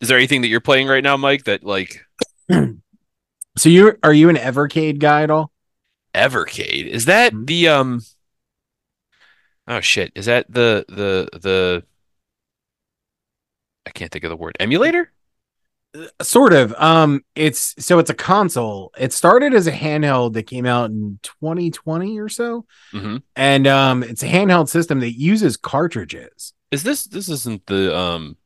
Is there anything that you're playing right now, Mike? That like So you are you an Evercade guy at all? Evercade is that Mhm. the um? Oh shit! Is that the the the? I can't think of the word emulator. Sort of. Um, it's so it's a console. It started as a handheld that came out in 2020 or so, hmm and um, it's a handheld system that uses cartridges. Is this this isn't the um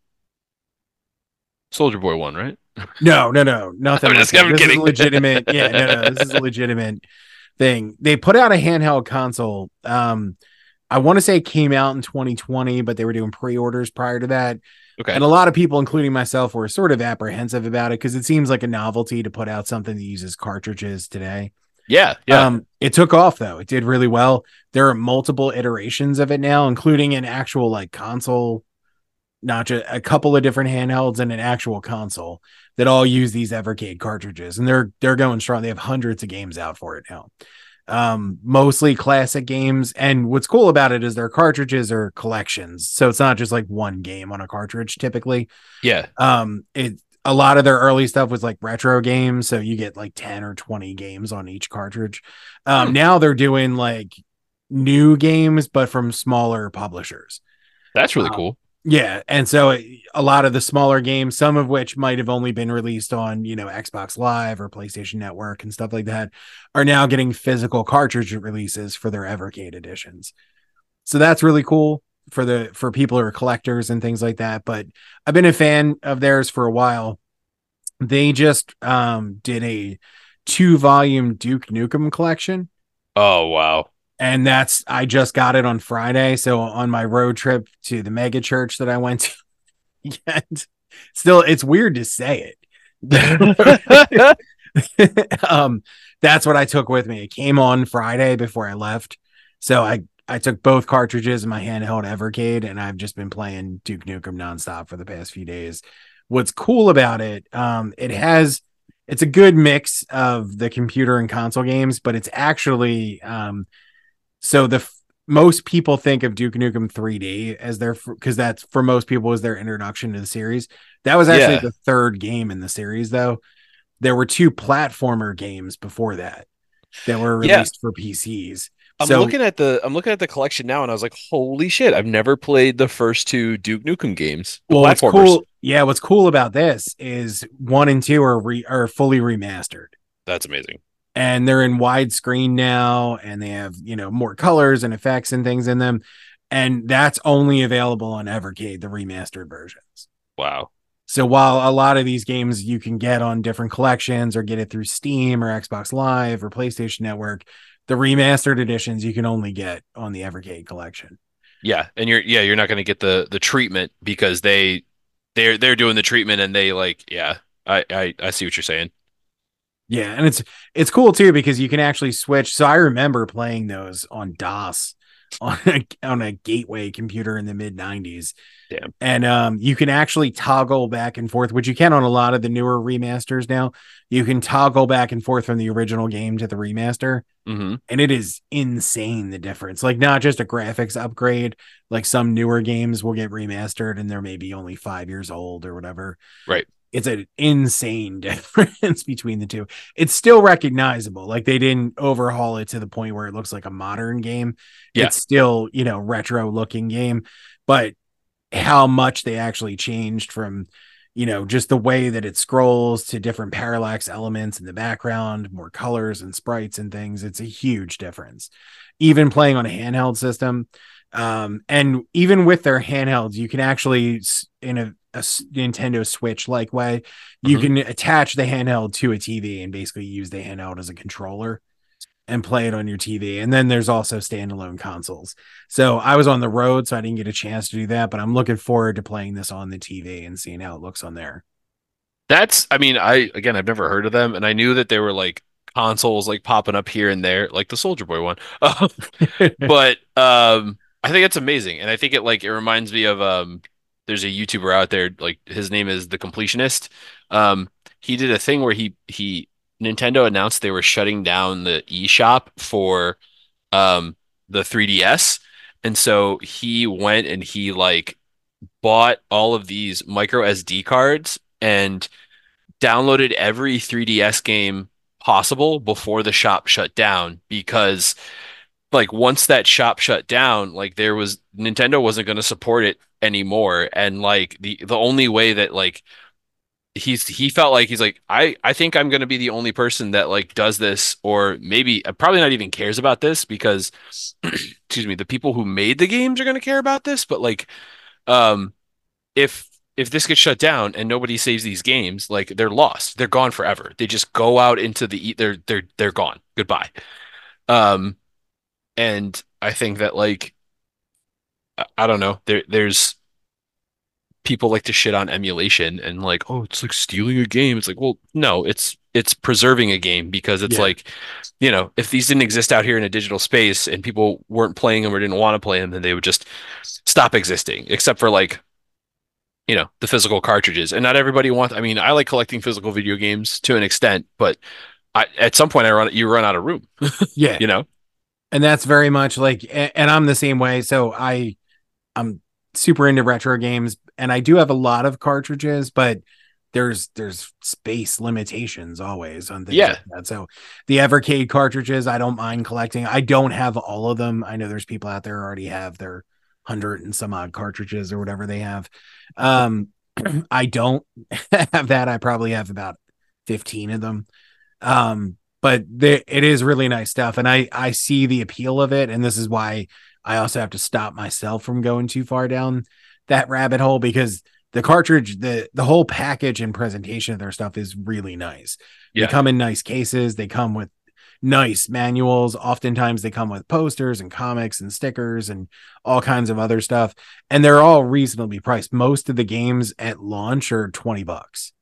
Soldier Boy one, right? No, no, no, nothing. I'm like just- that. I'm this is kidding. a legitimate. Yeah, no, no, this is a legitimate thing. They put out a handheld console. Um, I want to say it came out in 2020, but they were doing pre-orders prior to that. Okay. And a lot of people, including myself, were sort of apprehensive about it because it seems like a novelty to put out something that uses cartridges today. Yeah, yeah. Um, it took off though. It did really well. There are multiple iterations of it now, including an actual like console, not just a couple of different handhelds and an actual console that all use these Evercade cartridges, and they're they're going strong. They have hundreds of games out for it now. Um, mostly classic games, and what's cool about it is their cartridges are collections, so it's not just like one game on a cartridge typically yeah. um it a lot of their early stuff was like retro games so you get like 10 or 20 games on each cartridge um Hmm. now they're doing like new games but from smaller publishers That's really Wow. cool. Yeah and so a lot of the smaller games some of which might have only been released on you know xbox live or playstation network and stuff like that are now getting physical cartridge releases for their evercade editions. So that's really cool for the for people who are collectors and things like that but i've been a fan of theirs for a while. They just um did a two volume duke nukem collection. Oh wow. And that's I just got it on Friday. So on my road trip to the mega church that I went to, and still it's weird to say it. um, that's what I took with me. It came on Friday before I left, so I I took both cartridges in my handheld Evercade, and I've just been playing Duke Nukem nonstop for the past few days. What's cool about it, um, it has it's a good mix of the computer and console games, but it's actually um so the f- most people think of Duke Nukem 3D as their because that's for most people was their introduction to the series. That was actually Yeah. the third game in the series though. There were two platformer games before that that were Yeah. released for PCs. I'm so looking at the I'm looking at the collection now, and I was like, "Holy shit! I've never played the first two Duke Nukem games." Well, what's platformers. cool, yeah, what's cool about this is one and two are re, are fully remastered. That's amazing. And they're in widescreen now and they have you know more colors and effects and things in them and that's only available on evercade the remastered versions Wow. so while a lot of these games you can get on different collections or get it through steam or xbox live or playstation network the remastered editions you can only get on the evercade collection Yeah, and you're yeah you're not going to get the the treatment because they they're they're doing the treatment and they like yeah I I I see what you're saying. Yeah, and it's it's cool too because you can actually switch. So I remember playing those on DOS on a, on a gateway computer in the mid 90s. Damn. And um you can actually toggle back and forth, which you can on a lot of the newer remasters now. You can toggle back and forth from the original game to the remaster, hmm and it is insane the difference. Like not just a graphics upgrade, like some newer games will get remastered and they're maybe only 5 years old or whatever Right. It's an insane difference between the two. It's still recognizable. Like they didn't overhaul it to the point where it looks like a modern game. Yeah. It's still, you know, retro looking game, but how much they actually changed from, you know, just the way that it scrolls to different parallax elements in the background, more colors and sprites and things. It's a huge difference. Even playing on a handheld system, um, and even with their handhelds, you can actually in a, a Nintendo Switch like way, you Mhm. can attach the handheld to a TV and basically use the handheld as a controller and play it on your TV. And then there's also standalone consoles. So I was on the road, so I didn't get a chance to do that, but I'm looking forward to playing this on the TV and seeing how it looks on there. That's I mean I again I've never heard of them and I knew that they were like consoles like popping up here and there like the Soldier Boy one. But um I think it's amazing and I think it like it reminds me of um there's a YouTuber out there like his name is the completionist. Um he did a thing where he he Nintendo announced they were shutting down the eShop for um the 3DS and so he went and he like bought all of these micro SD cards and downloaded every 3DS game possible before the shop shut down because like once that shop shut down, like there was Nintendo wasn't going to support it anymore. And like the the only way that like he's he felt like he's like I I think I'm going to be the only person that like does this or maybe uh, probably not even cares about this because excuse me the people who made the games are going to care about this. But like um if if this gets shut down and nobody saves these games like they're lost. They're gone forever. They just go out into the they're they're they're gone. Goodbye. Um and I think that like I, don't know there there's people like to shit on emulation and like, oh, it's like stealing a game. It's like, well, no, it's it's preserving a game because it's Yeah. like, you know, if these didn't exist out here in a digital space and people weren't playing them or didn't want to play them, then they would just stop existing, except for like, you know, the physical cartridges. And not everybody wants. I mean, I like collecting physical video games to an extent, but I, at some point, I run you run out of room. Yeah. You know, and that's very much like and i'm the same way. So i i'm super into retro games and i do have a lot of cartridges but there's there's space limitations always on things Yeah. like that. so the evercade cartridges i don't mind collecting. I don't have all of them. I know there's people out there already have their hundred and some odd cartridges or whatever they have. Um i don't have that. I probably have about 15 of them. Um but the, it is really nice stuff and i i see the appeal of it and this is why i also have to stop myself from going too far down that rabbit hole because the cartridge the the whole package and presentation of their stuff is really nice Yeah. they come in nice cases they come with nice manuals oftentimes they come with posters and comics and stickers and all kinds of other stuff and they're all reasonably priced most of the games at launch are 20 bucks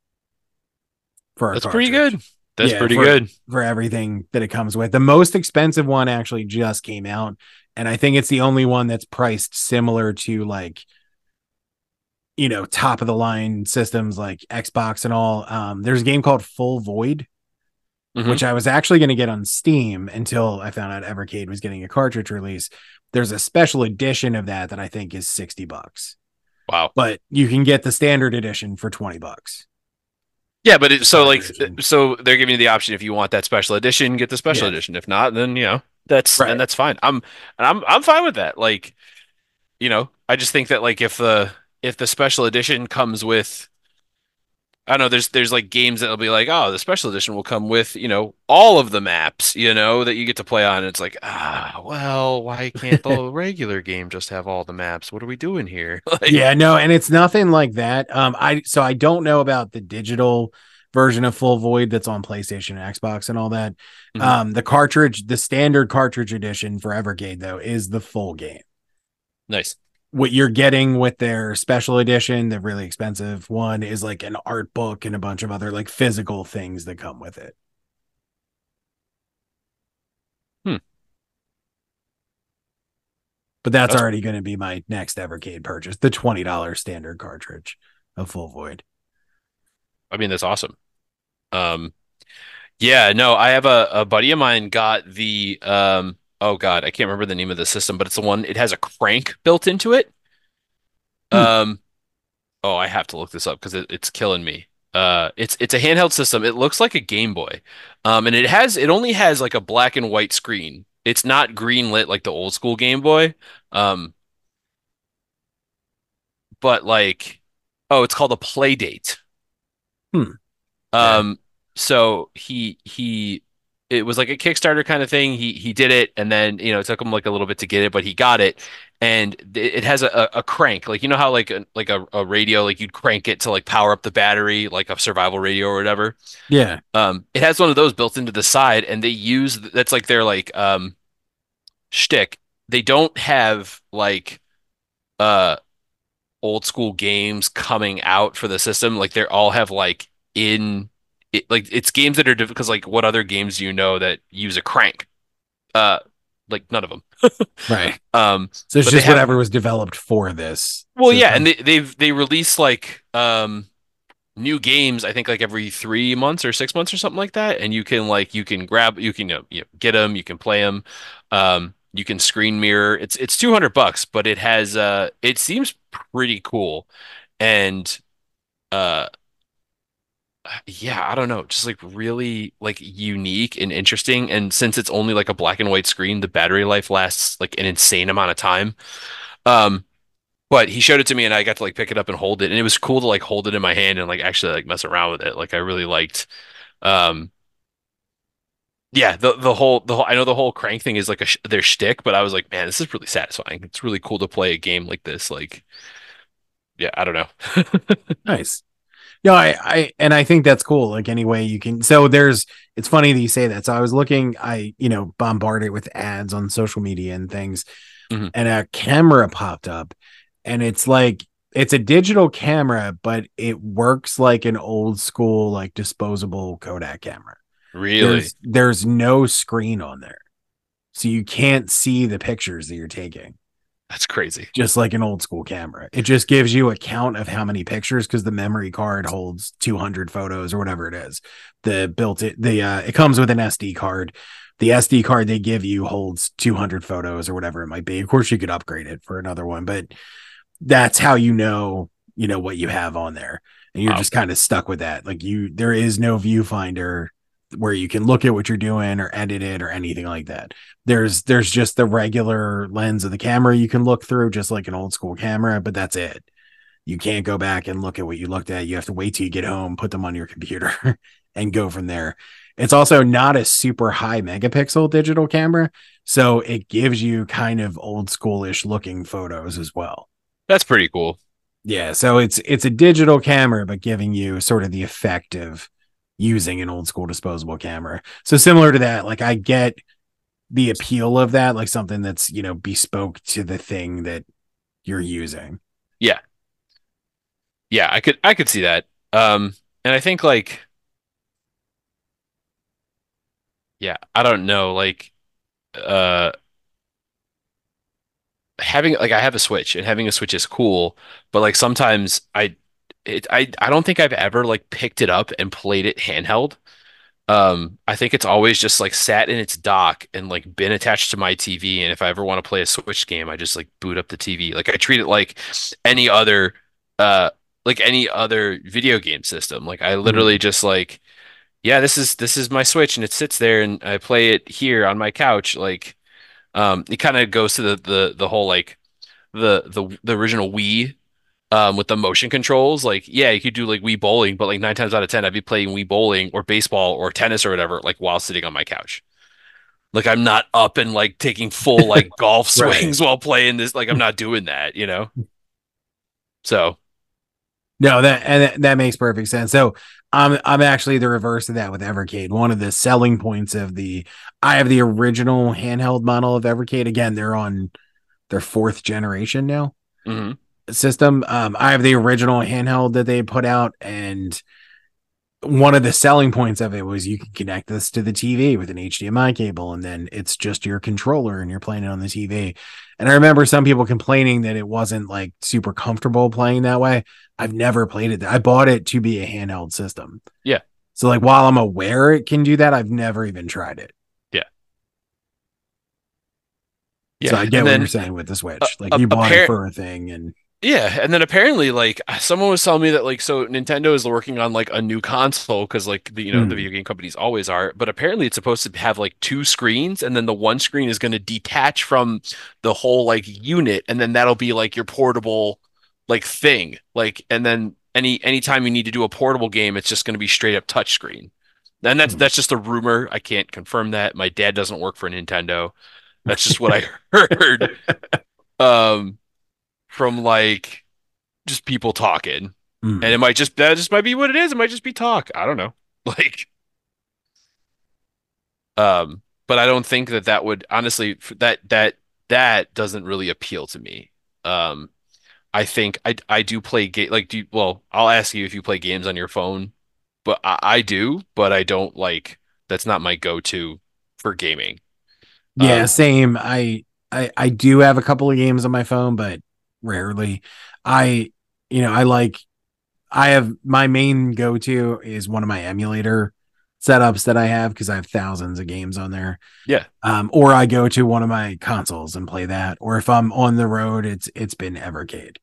for a that's pretty good. That's Yeah, pretty for- good. for everything that it comes with. The most expensive one actually just came out, and I think it's the only one that's priced similar to like you know top of the line systems like Xbox and all. Um, there's a game called Full Void, Mhm. which I was actually going to get on Steam until I found out Evercade was getting a cartridge release. There's a special edition of that that I think is sixty bucks, Wow. but you can get the standard edition for twenty bucks. Yeah, but it, so like so they're giving you the option if you want that special edition, get the special Yeah. edition. If not, then you know that's Right. and that's fine. I'm and I'm I'm fine with that. Like, you know, I just think that like if the if the special edition comes with I don't know, there's there's like games that'll be like, oh, the special edition will come with, you know, all of the maps, you know, that you get to play on. And it's like, ah, well, why can't the regular game just have all the maps? What are we doing here? Like, yeah no and it's nothing like that um i so i don't know about the digital version of full void that's on playstation and xbox and all that Mhm. um the cartridge the standard cartridge edition for evercade though is the full game nice. What you're getting with their special edition the really expensive one is like an art book and a bunch of other like physical things that come with it Hmm. but that's, That's- already going to be my next evercade purchase the $20 standard cartridge of full void I mean, that's awesome. Um, yeah, no, I have a, a buddy of mine got the um, oh God, I can't remember the name of the system, but it's the one it has a crank built into it. Hmm. Um, oh, I have to look this up because it, it's killing me. Uh, it's it's a handheld system. It looks like a Game Boy, um, and it has it only has like a black and white screen. It's not green lit like the old school Game Boy. Um, but like, oh, it's called a Playdate. Hmm. Yeah. Um, so he he it was like a Kickstarter kind of thing. He he did it, and then you know it took him like a little bit to get it, but he got it, and it has a, a a crank, like you know how like a, like a, a radio, like you'd crank it to like power up the battery, like a survival radio or whatever. yeah Um, it has one of those built into the side, and they use that's like their like um shtick. They don't have like uh old school games coming out for the system. Like they all have like in it, like it's games that are difficult because like what other games do you know that use a crank? Uh, like none of them. right Um, so it's just have- whatever was developed for this well, yeah, and they they've they release like um new games. I think like every three months or six months or something like that, and you can like you can grab you can you you know, get them, you can play them. Um, you can screen mirror. It's it's 200 bucks, but it has uh it seems pretty cool. And uh yeah, I don't know, just like really like unique and interesting. And since it's only like a black and white screen, the battery life lasts like an insane amount of time. Um, but he showed it to me and I got to like pick it up and hold it, and it was cool to like hold it in my hand and like actually like mess around with it. Like I really liked um yeah, the the whole the whole I know the whole crank thing is like a sh their shtick, but I was like, man, this is really satisfying. It's really cool to play a game like this. Like, yeah, I don't know. Nice. No, I, I, and I think that's cool. Like any way you can. So there's, it's funny that you say that. So I was looking, I, you know, bombarded with ads on social media and things, Mhm. and a camera popped up, and it's like, it's a digital camera, but it works like an old school, like disposable Kodak camera. Really? There's, there's no screen on there. So you can't see the pictures that you're taking That's crazy. just like an old school camera. It just gives you a count of how many pictures because the memory card holds 200 photos or whatever it is. The built it the uh it comes with an SD card. The SD card they give you holds 200 photos or whatever it might be. Of course you could upgrade it for another one, but that's how you know, you know what you have on there. And you're Wow. just kind of stuck with that. Like you there is no viewfinder where you can look at what you're doing or edit it or anything like that. There's there's just the regular lens of the camera you can look through just like an old school camera but that's it. You can't go back and look at what you looked at. You have to wait till you get home put them on your computer and go from there. It's also not a super high megapixel digital camera so it gives you kind of old schoolish looking photos as well. That's pretty cool. yeah so it's it's a digital camera but giving you sort of the effect of using an old school disposable camera. So similar to that like i get the appeal of that like something that's you know bespoke to the thing that you're using. Yeah, Yeah, I could I could see that. Um, and I think like yeah, I don't know, like uh having like I have a Switch and having a Switch is cool, but like sometimes I it I I don't think I've ever like picked it up and played it handheld. Um, I think it's always just like sat in its dock and like been attached to my TV. And if I ever want to play a Switch game, I just like boot up the TV. Like I treat it like any other uh like any other video game system. Like I literally just like, yeah, this is this is my Switch and it sits there and I play it here on my couch. Like um it kind of goes to the the the whole like the the the original Wii um with the motion controls like yeah you could do like Wii bowling but like nine times out of ten I'd be playing Wii bowling or baseball or tennis or whatever like while sitting on my couch. Like I'm not up and like taking full like golf Right. swings while playing this like I'm not doing that you know? So. No that and that, that makes perfect sense. So i'm i'm actually the reverse of that with evercade. One of the selling points of the i have the original handheld model of evercade. Again they're on their fourth generation now. Mhm. System. Um, I have the original handheld that they put out, and one of the selling points of it was you can connect this to the TV with an HDMI cable, and then it's just your controller and you're playing it on the TV. And I remember some people complaining that it wasn't like super comfortable playing that way. I've never played it. I bought it to be a handheld system. Yeah. So like while I'm aware it can do that, I've never even tried it. yeah Yeah. So I get what you're saying with the Switch. uh, like you bought it for a thing and Yeah, and then apparently, like someone was telling me that, like, so Nintendo is working on like a new console because, like, the you know the Hmm. video game companies always are, but apparently it's supposed to have like two screens, and then the one screen is going to detach from the whole like unit, and then that'll be like your portable like thing, like, and then any anytime you need to do a portable game, it's just going to be straight up touch screen. And that's Hmm. that's just a rumor. I can't confirm that. My dad doesn't work for Nintendo. That's just what I heard. Um, from like just people talking, Mm. and it might just that just might be what it is. It might just be talk. I don't know. Like, um, but I don't think that that would honestly that that that doesn't really appeal to me. Um, I think I I do play game like do you, well. I'll ask you if you play games on your phone, but I, I do, but I don't like that's not my go-to for gaming. Yeah, Um, same. I, I I do have a couple of games on my phone, but rarely. I you know, I like I have my main go-to is one of my emulator setups that I have because I have thousands of games on there. Yeah. Um, or I go to one of my consoles and play that. Or if I'm on the road, it's it's been Evercade.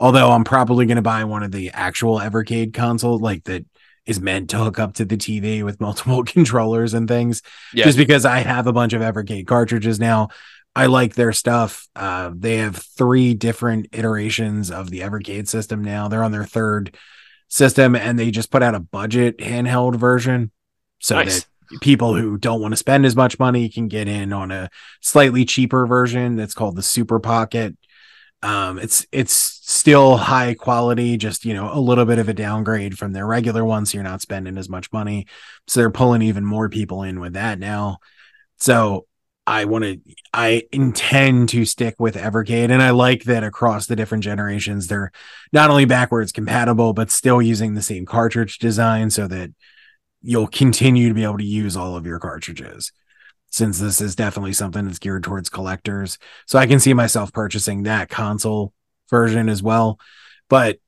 Although I'm probably going to buy one of the actual Evercade consoles, like that is meant to hook up to the TV with multiple controllers and things. Yeah. Just because I have a bunch of Evercade cartridges now. I like their stuff. Uh, they have three different iterations of the Evercade system now. They're on their third system and they just put out a budget handheld version so Nice. that people who don't want to spend as much money can get in on a slightly cheaper version that's called the Super Pocket. Um, it's it's still high quality, just you know, a little bit of a downgrade from their regular one, so you're not spending as much money. So they're pulling even more people in with that now. So I want to, I intend to stick with Evercade, and I like that across the different generations, they're not only backwards compatible, but still using the same cartridge design, so that you'll continue to be able to use all of your cartridges since this is definitely something that's geared towards collectors. So I can see myself purchasing that console version as well. But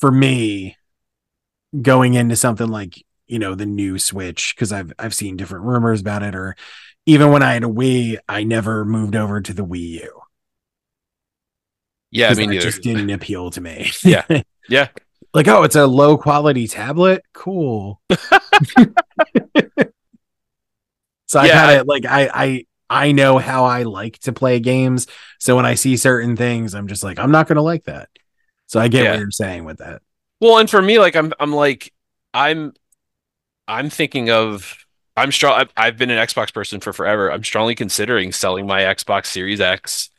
for me, going into something like, you know, the new Switch, because I've I've seen different rumors about it, or even when I had a Wii, I never moved over to the Wii U. Yeah, I mean, neither. just didn't appeal to me. Yeah. Yeah. like, oh, it's a low quality tablet. Cool. so I Yeah, kind of like I I I know how I like to play games. So when I see certain things, I'm just like, I'm not gonna like that. So I get Yeah. what you're saying with that. Well, and for me, like I'm, I'm like, I'm, I'm thinking of, I'm strong. I've, been an Xbox person for forever. I'm strongly considering selling my Xbox Series X,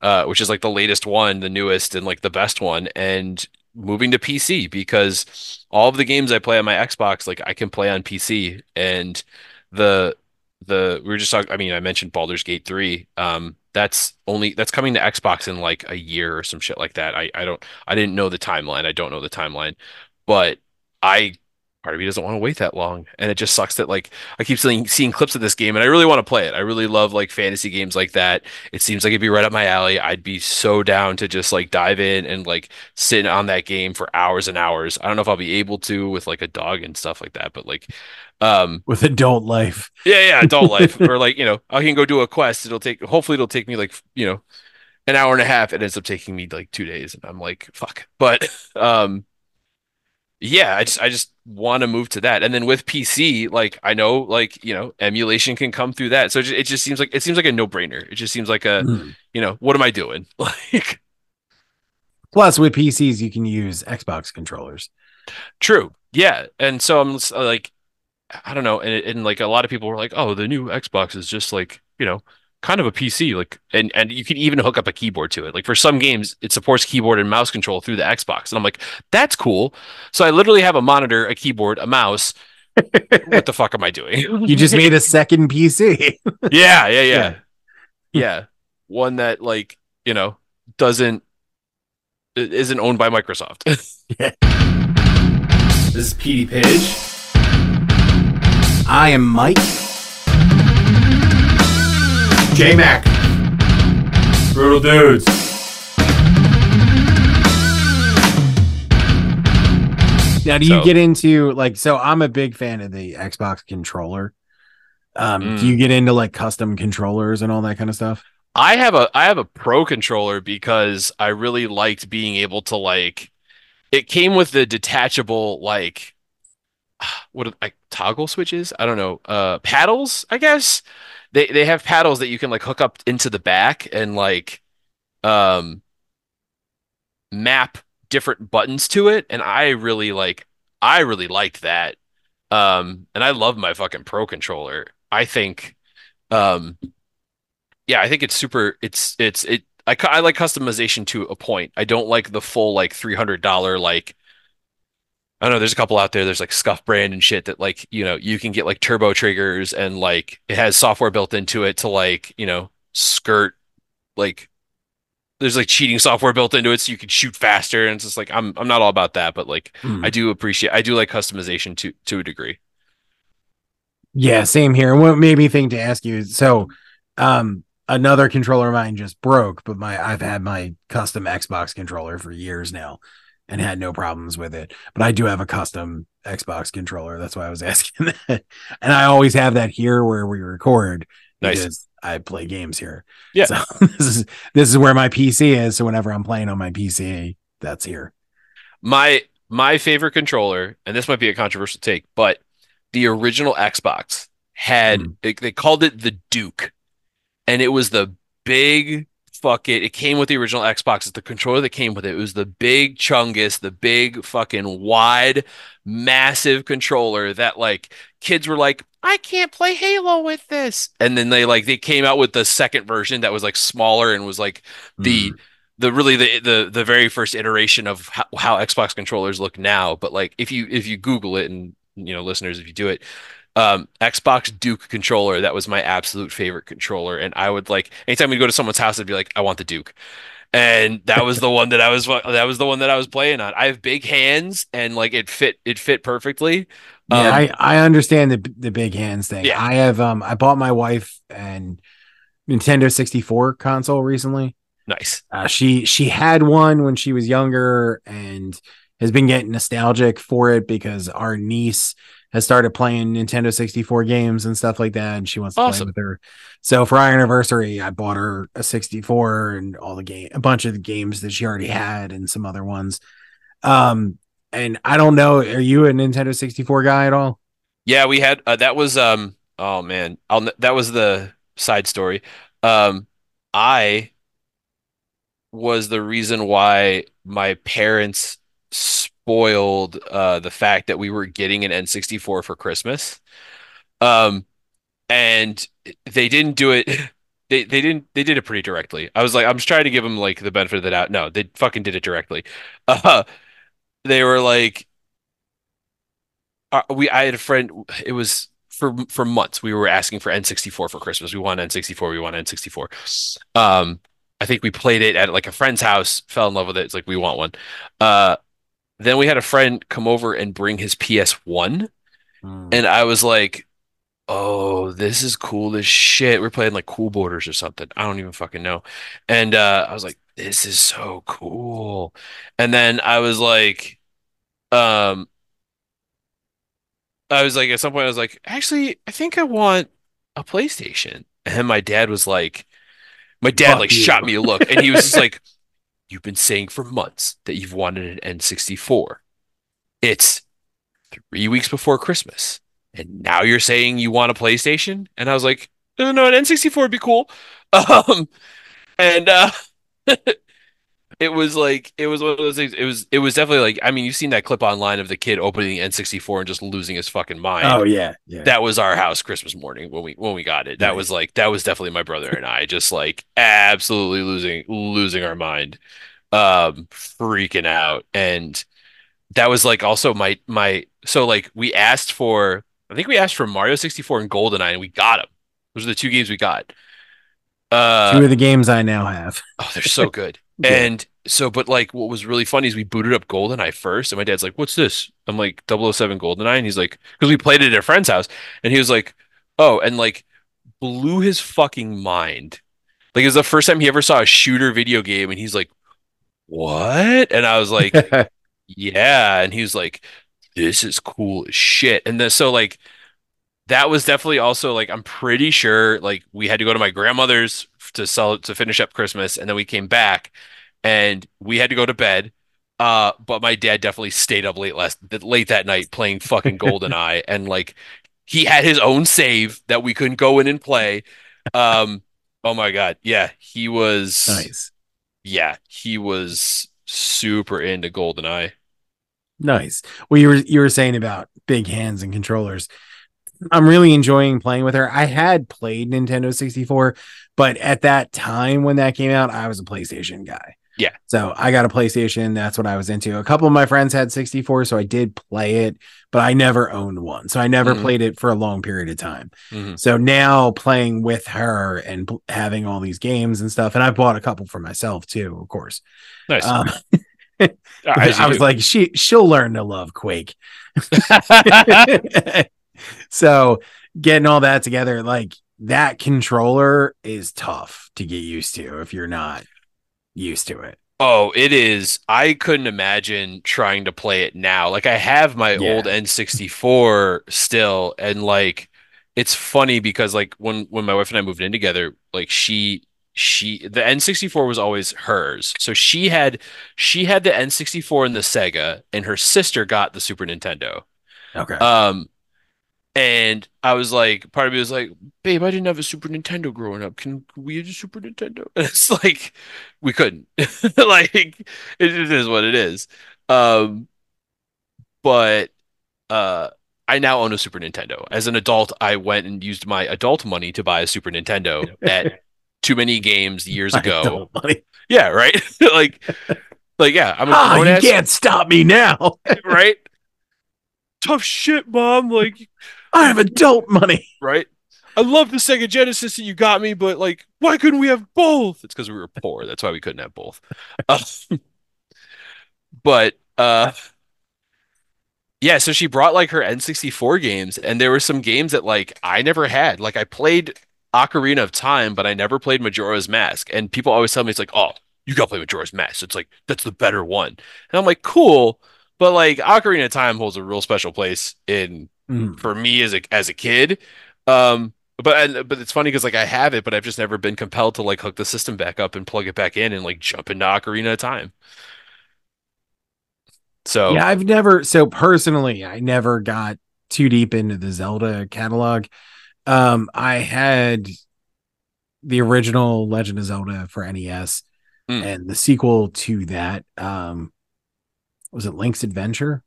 uh, which is like the latest one, the newest, and like the best one, and moving to PC because all of the games I play on my Xbox, like I can play on PC, and the the we were just talking. I mean, I mentioned Baldur's Gate 3. Um, that's only that's coming to Xbox in like a year or some shit like that. I I don't I didn't know the timeline. I don't know the timeline, but I part of me doesn't want to wait that long, and it just sucks that like I keep seeing seeing clips of this game, and I really want to play it. I really love like fantasy games like that. It seems like it'd be right up my alley. I'd be so down to just like dive in and like sit on that game for hours and hours. I don't know if I'll be able to with like a dog and stuff like that, but like um With adult life. yeah, yeah, adult life, or like you know, I can go do a quest. It'll take, hopefully, it'll take me like you know, an hour and a half. It ends up taking me like two days, and I'm like, fuck. But um, yeah, I just I just want to move to that, and then with PC, like I know, like you know, emulation can come through that. So it just, it just seems like it seems like a no brainer. It just seems like a Mm. you know, what am I doing? Like, Plus, with PCs, you can use Xbox controllers. true, yeah, and so I'm like, I don't know, and, and like a lot of people were like, oh, the new Xbox is just like you know kind of a PC, like, and and you can even hook up a keyboard to it. Like for some games, it supports keyboard and mouse control through the Xbox, and I'm like, that's cool. So I literally have a monitor, a keyboard, a mouse. what the fuck am I doing? You just made a second PC. yeah, yeah, yeah, Yeah. yeah. One that like you know doesn't isn't owned by Microsoft. This is Petey Page. I am Mike. J Mac. Brutal Dudes. Now, do you get into like? So, I'm a big fan of the Xbox controller. Um, Mm. do you get into like custom controllers and all that kind of stuff? I have a I have a pro controller because I really liked being able to like it came with the detachable like what are- like toggle switches? I don't know. Uh paddles, I guess. They they have paddles that you can like hook up into the back and like um map different buttons to it and I really like I really liked that. Um and I love my fucking pro controller. I think um yeah, I think it's super. It's it's it. I I like customization to a point. I don't like the full like three hundred dollar like. I don't know. There's a couple out there. There's like Scuff brand and shit that like you know you can get like turbo triggers and like it has software built into it to like you know skirt like. There's like cheating software built into it so you can shoot faster and it's just like I'm I'm not all about that but like Hmm. I do appreciate I do like customization to to a degree. Yeah, same here. And what made me think to ask you so um another controller of mine just broke, but my I've had my custom Xbox controller for years now. And had no problems with it. But I do have a custom Xbox controller. That's why I was asking that. And I always have that here where we record Nice. because I play games here. Yeah. So this is this is where my PC is. So whenever I'm playing on my PC, that's here. My my favorite controller, and this might be a controversial take, but the original Xbox had Mm. it- they called it the Duke, and it was the big fuck it. It came with the original Xbox. It's the controller that came with it. It was the big chungus, the big fucking wide, massive controller that like kids were like, I can't play Halo with this. And then they like they came out with the second version that was like smaller and was like the mm-hmm. the really the the the very first iteration of how, how Xbox controllers look now. But like if you if you Google it and you know listeners if you do it, um, Xbox Duke controller that was my absolute favorite controller, and I would like anytime we go to someone's house, I'd be like, I want the Duke. And that was the one that I was that was the one that I was playing on. I have big hands and like it fit it fit perfectly. Yeah, Um, I, I understand the the big hands thing. Yeah. I have um I bought my wife and Nintendo 64 console recently. Nice. Uh, she she had one when she was younger and has been getting nostalgic for it because our niece has started playing Nintendo 64 games and stuff like that, and she wants to play with her. So for our anniversary, I bought her a 64 and all the game, a bunch of the games that she already had, and some other ones. Um, and I don't know, are you a Nintendo 64 guy at all? Yeah, we had uh, that was um oh man, I'll that was the side story. Um I was the reason why my parents spoiled uh the fact that we were getting an N64 for Christmas. Um and they didn't do it they they didn't they did it pretty directly. I was like I'm just trying to give them like the benefit of the doubt. No, they fucking did it directly. Uh they were like uh, we I had a friend. It was for for months. We were asking for N64 for Christmas. We want N64. We want N64. Um, I think we played it at like a friend's house. Fell in love with it. It's like we want one. Uh, then we had a friend come over and bring his PS1, and I was like, "Oh, this is cool as shit." We're playing like Cool Borders or something. I don't even fucking know. And uh, I was like, "This is so cool." And then I was like, um. I was like, at some point, I was like, actually, I think I want a PlayStation. And my dad was like, my dad Fuck like you. shot me a look, and he was just like, "You've been saying for months that you've wanted an N64. It's three weeks before Christmas, and now you're saying you want a PlayStation?" And I was like, "No, no, an N64 would be cool." Um, and uh, it was like it was one of those things. It was it was definitely like I mean, you've seen that clip online of the kid opening the N64 and just losing his fucking mind Oh yeah, yeah. that was our house Christmas morning when we when we got it. That was like that was definitely my brother and I just like absolutely losing losing our mind, um, freaking out. And that was like also my my so like we asked for I think we asked for Mario 64 and GoldenEye and we got them. Those are the two games we got. Uh, Two of the games I now have. Oh, they're so good. Yeah. And so, but like, what was really funny is we booted up GoldenEye first, and my dad's like, "What's this?" I'm like, "007 GoldenEye," and he's like, "Because we played it at a friend's house," and he was like, "Oh," and like, blew his fucking mind. Like, it was the first time he ever saw a shooter video game, and he's like, "What?" And I was like, "Yeah," and he was like, "This is cool as shit." And then so like. That was definitely also like I'm pretty sure like we had to go to my grandmother's to sell to finish up Christmas and then we came back and we had to go to bed. Uh, but my dad definitely stayed up late last late that night playing fucking GoldenEye and like he had his own save that we couldn't go in and play. Um, oh my God. Yeah, he was nice. yeah, he was super into GoldenEye. Nice. Well, you were you were saying about big hands and controllers. I'm really enjoying playing with her. I had played Nintendo 64, but at that time when that came out, I was a PlayStation guy. Yeah. So I got a PlayStation. That's what I was into. A couple of my friends had 64, so I did play it, but I never owned one. So I never Mhm. played it for a long period of time. Mhm. So now playing with her and pl- having all these games and stuff, and I bought a couple for myself too, of course. Nice. Um, I was do. like, she she'll learn to love Quake. so getting all that together, like that controller is tough to get used to if you're not used to it. Oh, it is. I couldn't imagine trying to play it now. Like I have my Yeah. old N64 still, and like it's funny because like when when my wife and I moved in together, like she she the N64 was always hers. So she had she had the N64 and the Sega, and her sister got the Super Nintendo. Okay. Um, and I was like, part of me was like, babe, I didn't have a Super Nintendo growing up. Can we use a Super Nintendo? And it's like, we couldn't. Like, it, it is what it is. Um, but uh, I now own a Super Nintendo. As an adult, I went and used my adult money to buy a Super Nintendo at Too Many Games years ago. money. Yeah, right. Like, like yeah, I'm a Ah, you ass, can't stop me now. right? Tough shit, mom. Like, I have adult money. right? I love the Sega Genesis that you got me, but like, why couldn't we have both? It's because we were poor. That's why we couldn't have both. Uh, but uh, yeah, so she brought like her N64 games, and there were some games that like I never had. Like I played Ocarina of Time, but I never played Majora's Mask. And people always tell me it's like, oh, you gotta play Majora's Mask. It's like that's the better one. And I'm like, cool, but like Ocarina of Time holds a real special place in Mm. for me as a as a kid. Um, but and, but it's funny because like I have it, but I've just never been compelled to like hook the system back up and plug it back in and like jump into Ocarina of Time. So Yeah, I've never so personally, I never got too deep into the Zelda catalog. Um, I had the original Legend of Zelda for NES Mm. and the sequel to that. Um, was it Link's Adventure?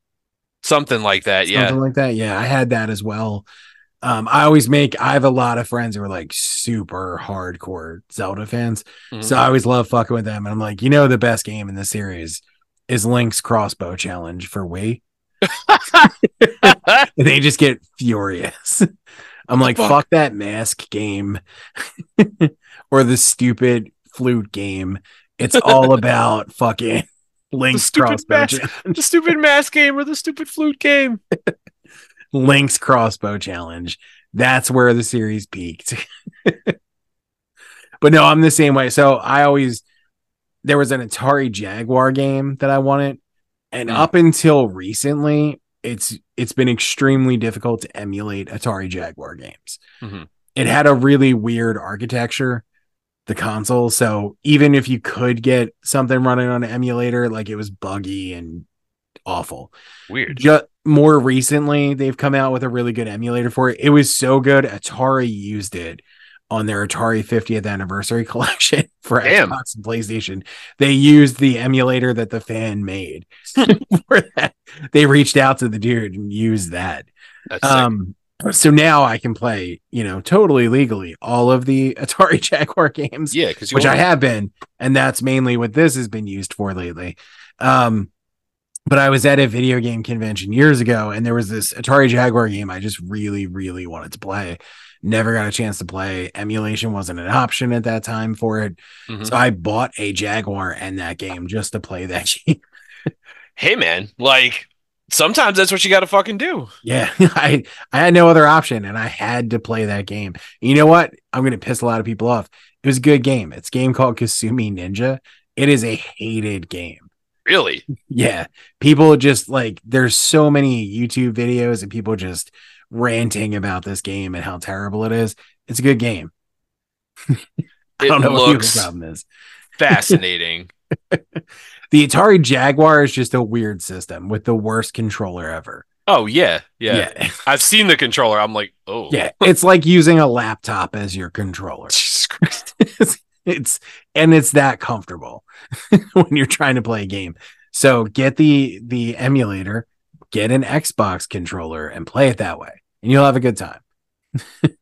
Something like that, yeah. Something like that. Yeah, I had that as well. Um, I always make I have a lot of friends who are like super hardcore Zelda fans. Mhm. So I always love fucking with them. And I'm like, you know, the best game in the series is Link's Crossbow Challenge for Wii. They just get furious. I'm like, Fuck. fuck that mask game or the stupid flute game. It's all about fucking Link's stupid Crossbow mask. Challenge. the stupid mask game or the stupid flute game. Link's Crossbow Challenge. That's where the series peaked. but no, I'm the same way. So I always there was an Atari Jaguar game that I wanted, and Mm. up until recently, it's it's been extremely difficult to emulate Atari Jaguar games. Mhm. It had a really weird architecture, the console. So even if you could get something running on an emulator, like it was buggy and awful Weird. just more recently they've come out with a really good emulator for it it was so good atari used it on their atari 50th anniversary collection for Damn. xbox and playstation they used the emulator that the fan made for that they reached out to the dude and used that That's um so now i can play you know totally legally all of the atari jaguar games yeah, because which I have been, and that's mainly what this has been used for lately. Um, but I was at a video game convention years ago, and there was this Atari Jaguar game I just really, really wanted to play. Never got a chance to play. Emulation wasn't an option at that time for it, Mhm. so I bought a Jaguar and that game just to play that game. Hey man, like sometimes that's what you got to fucking do. yeah, I I had no other option, and I had to play that game. You know what? I'm gonna piss a lot of people off. It was a good game. It's a game called Kasumi Ninja. It is a hated game. Really? Yeah. People just like there's so many YouTube videos and people just ranting about this game and how terrible it is. It's a good game. I don't know what the problem is. fascinating. The Atari Jaguar is just a weird system with the worst controller ever. oh yeah, yeah, Yeah. I've seen the controller. I'm like, oh Yeah. It's like using a laptop as your controller. Jesus Christ. it's, it's and it's that comfortable when you're trying to play a game. So get the the emulator, get an Xbox controller and play it that way. And you'll have a good time.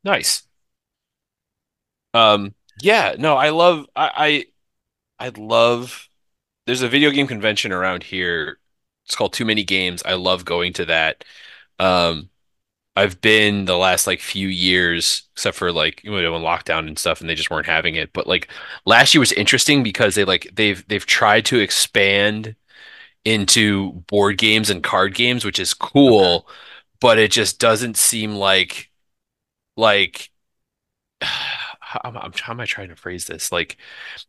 Nice. Um, yeah, no, I love I I I love there's a video game convention around here. It's called Too Many Games. I love going to that. Um, I've been the last like few years, except for like you know when lockdown and stuff, and they just weren't having it. But like last year was interesting because they like they've they've tried to expand into board games and card games, which is cool, but it just doesn't seem like like I'm, how am I trying to phrase this? Like,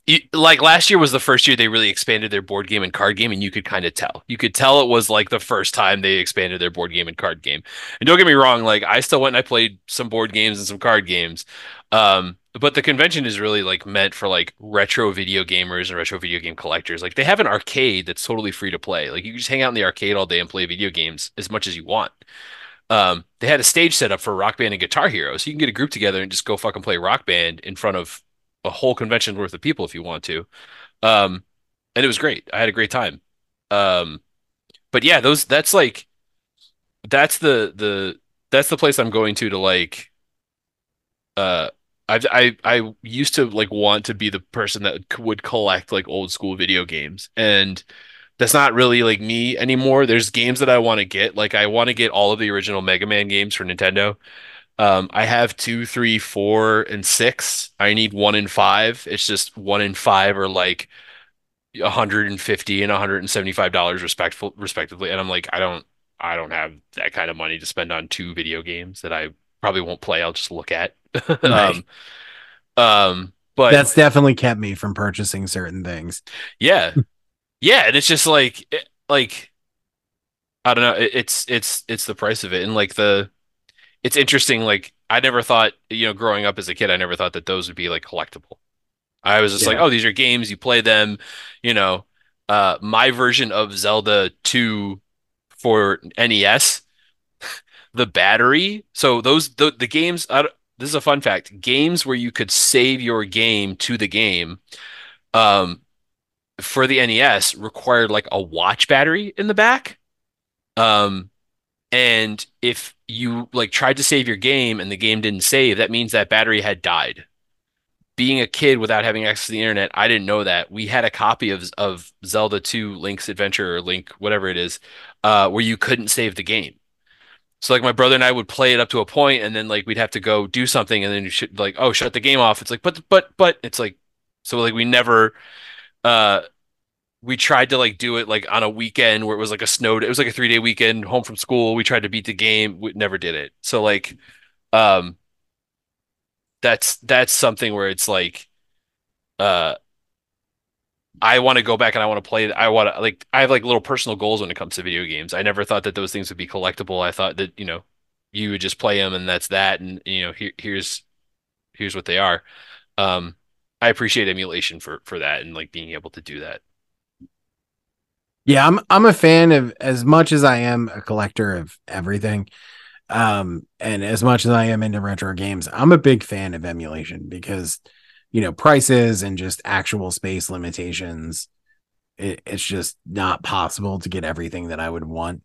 you, like last year was the first year they really expanded their board game and card game, and you could kind of tell. You could tell it was like the first time they expanded their board game and card game. And don't get me wrong, like I still went and I played some board games and some card games. Um, but the convention is really like meant for like retro video gamers and retro video game collectors. Like they have an arcade that's totally free to play. Like you just hang out in the arcade all day and play video games as much as you want. Um, they had a stage set up for Rock Band and Guitar Hero, so you can get a group together and just go fucking play Rock Band in front of a whole convention worth of people if you want to. Um, and it was great. I had a great time. Um, but yeah, those that's like that's the the that's the place I'm going to to like uh I've, I I used to like want to be the person that would collect like old school video games, and that's not really like me anymore. There's games that I want to get. Like I want to get all of the original Mega Man games for Nintendo. Um, I have two, three, four, and six. I need one and five. It's just one and five are like 150 and 175 dollars respectful respectively, and I'm like, I don't I don't have that kind of money to spend on two video games that I probably won't play. I'll just look at. Right. um, um, but That's definitely kept me from purchasing certain things. yeah, yeah, and it's just like it, like I don't know. It, it's it's it's the price of it, and like the it's interesting. Like I never thought, you know, growing up as a kid, I never thought that those would be like collectible. I was just like, oh, these are games, you play them, you know. Uh, my version of Zelda 2 for NES, the battery. So those the the games. I, this is a fun fact. Games where you could save your game to the game, um, for the NES required like a watch battery in the back. Um, and if you like tried to save your game and the game didn't save, that means that battery had died being a kid without having access to the internet, I didn't know that. We had a copy of of Zelda 2 Link's Adventure or Link, whatever it is, uh, where you couldn't save the game. So like my brother and I would play it up to a point and then like we'd have to go do something and then you should like, oh, shut the game off. It's like, but but but it's like so like we never uh we tried to like do it like on a weekend where it was like a snowed it was like a three day weekend home from school. We tried to beat the game, we never did it. So like um that's that's something where it's like uh I want to go back and I want to play I want to like I have like little personal goals when it comes to video games. I never thought that those things would be collectible. I thought that, you know, you would just play them and that's that and you know, here here's here's what they are. Um I appreciate emulation for for that and like being able to do that. Yeah, I'm I'm a fan of as much as I am a collector of everything. Um, and as much as I am into retro games, I'm a big fan of emulation because you know, prices and just actual space limitations. It, it's just not possible to get everything that I would want.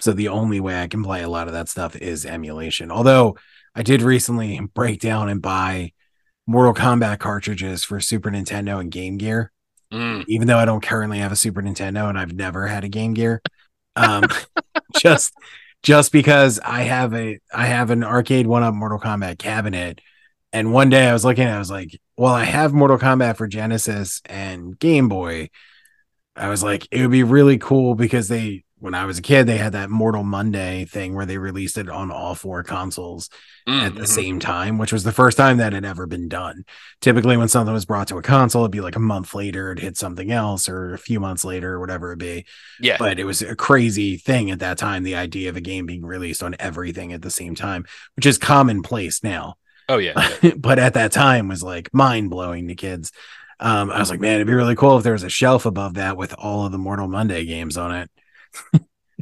So the only way I can play a lot of that stuff is emulation. Although I did recently break down and buy Mortal Kombat cartridges for Super Nintendo and Game Gear Mm. even though I don't currently have a Super Nintendo and I've never had a Game Gear. Um, just just because I have a I have an arcade one up Mortal Kombat cabinet, and one day I was looking, I was like, well, I have Mortal Kombat for Genesis and Game Boy. I was like, it would be really cool because they when I was a kid, they had that Mortal Monday thing where they released it on all four consoles Mm, at the mhm. same time, which was the first time that had ever been done. Typically, when something was brought to a console, it'd be like a month later, it hit something else, or a few months later, or whatever it be. Yeah. But it was a crazy thing at that time, the idea of a game being released on everything at the same time, which is commonplace now. Oh yeah. but at that time was like mind blowing to kids. Um, I was like, man, it'd be really cool if there was a shelf above that with all of the Mortal Monday games on it.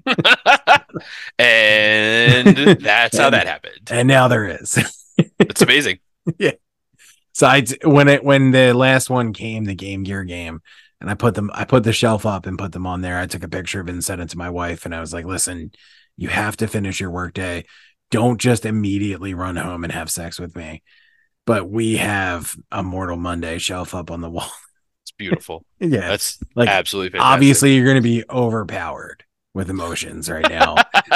and that's how that happened. And now there is. It's amazing. Yeah. So I when it when the last one came, the Game Gear game, and I put them, I put the shelf up and put them on there. I took a picture of it and sent it to my wife, and I was like, "Listen, you have to finish your workday. Don't just immediately run home and have sex with me." But we have a Mortal Monday shelf up on the wall. Beautiful. yeah, That's like absolutely fantastic. obviously you're going to be overpowered with emotions right now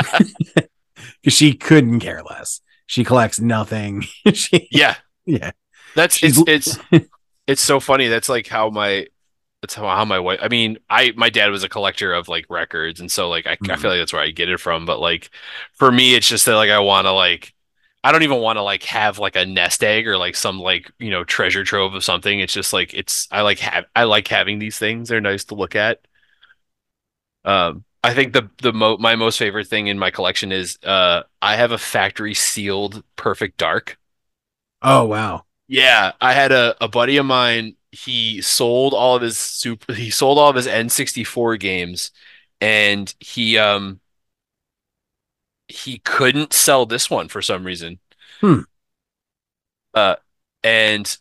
because she couldn't care less. She collects nothing. she, Yeah. yeah, That's She's- it's it's it's so funny. That's like how my that's how, how my wife I mean, I my dad was a collector of like records and so like I, I Mhm. feel like that's where I get it from. But like for me it's just that like I wanna like I don't even want to like have like a nest egg or like some like, you know, treasure trove of something. It's just like it's I like have I like having these things. They're nice to look at. Um I think the the mo my most favorite thing in my collection is uh I have a factory sealed Perfect Dark. Oh wow. Yeah, I had a, a buddy of mine. He sold all of his super. He sold all of his N64 games, and he um he couldn't sell this one for some reason. Hmm. Uh, and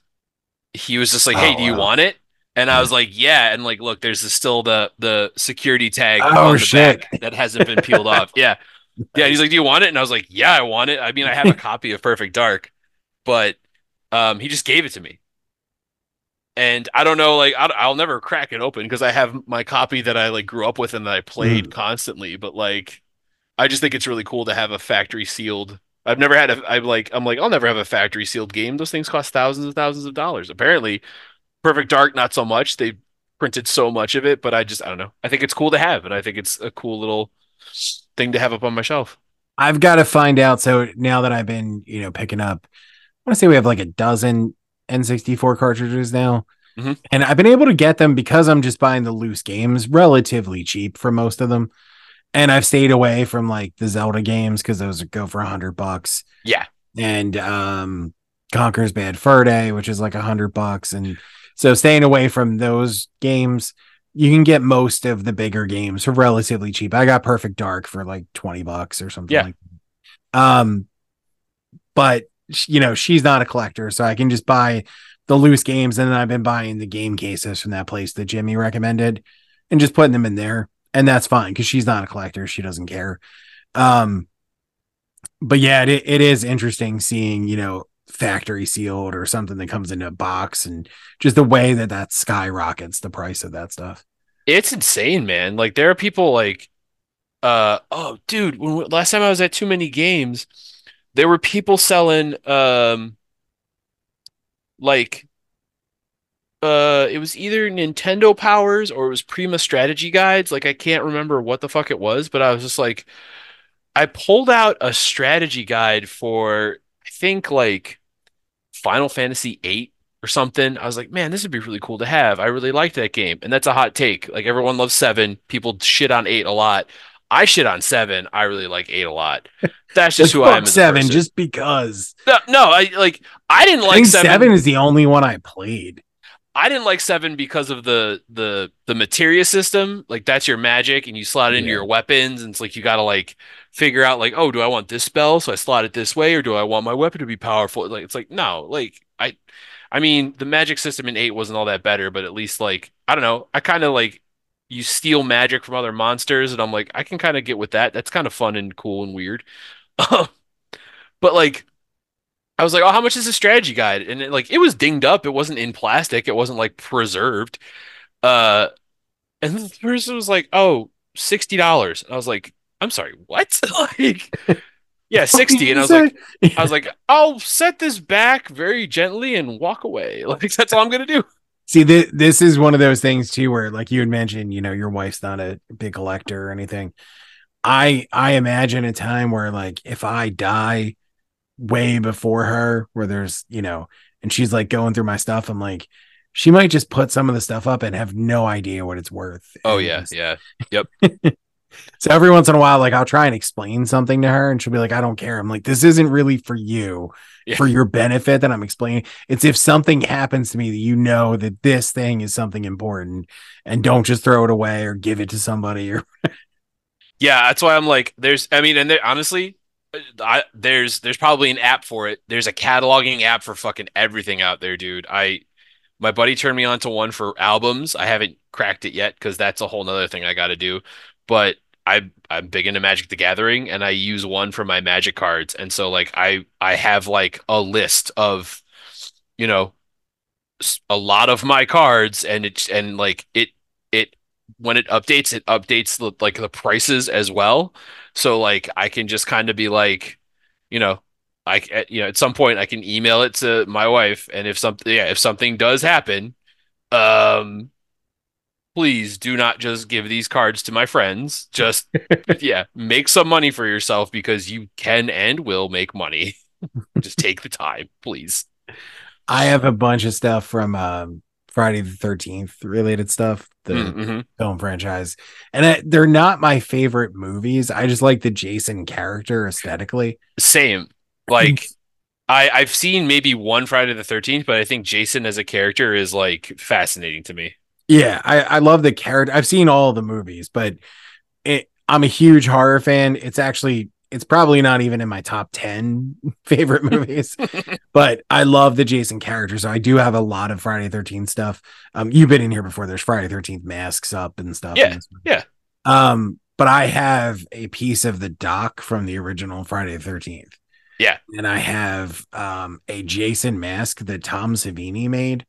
he was just like, Oh "Hey, do you wow. want it?" And I was like, "Yeah." And like, look, there's still the the security tag Oh, on the shit. back that hasn't been peeled off. Yeah, yeah. He's like, "Do you want it?" And I was like, "Yeah, I want it." I mean, I have a copy of Perfect Dark, but um, he just gave it to me. And I don't know, like I'll, I'll never crack it open because I have my copy that I like grew up with and that I played Mm. constantly. But like, I just think it's really cool to have a factory sealed. I've never had a. I'm like, I'm like, I'll never have a factory sealed game. Those things cost thousands and thousands of dollars. Apparently, Perfect Dark, not so much. They printed so much of it, but I just, I don't know. I think it's cool to have, and I think it's a cool little thing to have up on my shelf. I've got to find out. So now that I've been, you know, picking up, I want to say we have like a dozen N64 cartridges now. Mhm. And I've been able to get them because I'm just buying the loose games relatively cheap for most of them. And I've stayed away from like the Zelda games because those go for a hundred bucks. Yeah. And um Conker's Bad Fur Day, which is like a hundred bucks. And so staying away from those games, you can get most of the bigger games for relatively cheap. I got Perfect Dark for like 20 bucks or something Yeah. like that. Um, but you know, she's not a collector, so I can just buy the loose games, and then I've been buying the game cases from that place that Jimmy recommended and just putting them in there. And that's fine because she's not a collector, she doesn't care. Um, but yeah, it, it is interesting seeing, you know, factory sealed or something that comes in a box and just the way that that skyrockets the price of that stuff. It's insane, man. Like there are people like, uh, oh, dude, when last time I was at Too Many Games, there were people selling, um, like, uh, it was either Nintendo Powers or it was Prima Strategy Guides. Like I can't remember what the fuck it was, but I was just like, I pulled out a strategy guide for, I think like Final Fantasy VIII or something. I was like, man, this would be really cool to have. I really like that game. And that's a hot take. Like everyone loves seven. People shit on eight a lot. I shit on seven. I really like eight a lot. That's just who I am Fuck as a seven, person. just because. no, no, I like I didn't I like think seven. seven is the only one I played. I didn't like seven because of the the the materia system. Like that's your magic, and you slot it into Yeah. your weapons, and it's like you gotta like figure out like, oh, do I want this spell, so I slot it this way, or do I want my weapon to be powerful? Like it's like no, like I, I mean, the magic system in eight wasn't all that better, but at least like I don't know, I kind of like you steal magic from other monsters, and I'm like I can kind of get with that. That's kind of fun and cool and weird. But like. I was like, "Oh, how much is the strategy guide?" And it, like, it was dinged up. It wasn't in plastic. It wasn't like preserved. Uh, and the person was like, "Oh, sixty dollars." I was like, "I'm sorry, what?" like, yeah, sixty. And I was like, I was like, "I'll set this back very gently and walk away." Like that's all I'm gonna do. See, th- this is one of those things too, where like you had mentioned, you know, your wife's not a big collector or anything. I I imagine a time where like if I die way before her, where there's you know, and she's like going through my stuff, I'm like, she might just put some of the stuff up and have no idea what it's worth. Oh yeah, yeah, Yep. So every once in a while, like I'll try and explain something to her, and she'll be like, "I don't care." I'm like, "This isn't really for you, Yeah. for your benefit that I'm explaining. It's if something happens to me that you know that this thing is something important, and don't just throw it away or give it to somebody or Yeah, that's why I'm like, there's, I mean, and there, honestly, I there's there's probably an app for it. There's a cataloging app for fucking everything out there, dude. I my buddy turned me on to one for albums. I haven't cracked it yet because that's a whole nother thing I got to do. But I I'm big into Magic the Gathering, and I use one for my Magic cards, and so like I I have like a list of, you know, a lot of my cards, and it's and like it it when it updates, it updates the like the prices as well. So like I can just kind of be like, you know, I at- you know at some point I can email it to my wife, and if something yeah if something does happen, um, please do not just give these cards to my friends. Just yeah, make some money for yourself because you can and will make money. Just take the time, please. I have a bunch of stuff from um, Friday the Thirteenth related stuff, the Mhm. film franchise, and I, they're not my favorite movies. I just like the Jason character aesthetically. Same. Like I I've seen maybe one Friday the 13th, but I think Jason as a character is like fascinating to me. Yeah, I, I love the character. I've seen all the movies, but it, I'm a huge horror fan. It's actually it's probably not even in my top 10 favorite movies, but I love the Jason character. So I do have a lot of Friday 13 stuff. Um, you've been in here before. There's Friday 13th masks up and stuff. Yeah, this yeah. Um, but I have a piece of the dock from the original Friday the 13th. Yeah. And I have um a Jason mask that Tom Savini made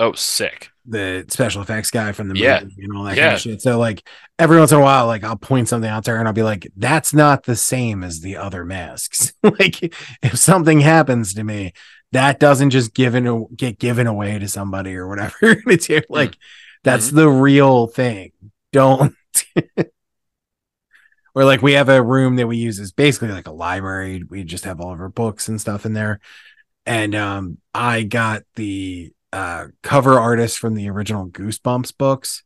Oh, sick. the special effects guy from the movie Yeah. and all that kind of shit. So like every once in a while, like I'll point something out there and I'll be like, that's not the same as the other masks. like if something happens to me, that doesn't just given get given away to somebody or whatever. it's here, like that's the real thing. Don't or like we have a room that we use as basically like a library. We just have all of our books and stuff in there. And um I got the uh cover artist from the original Goosebumps books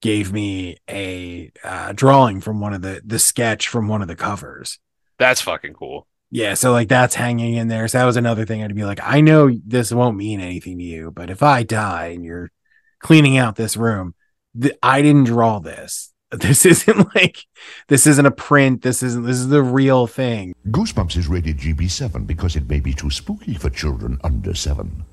gave me a uh drawing from one of the the sketch from one of the covers. That's fucking cool. Yeah, so like that's hanging in there. So that was another thing I'd be like, I know this won't mean anything to you, but if I die and you're cleaning out this room, th- I didn't draw this. This isn't like this isn't a print. This isn't this is the real thing. Goosebumps is rated GB7 because it may be too spooky for children under 7.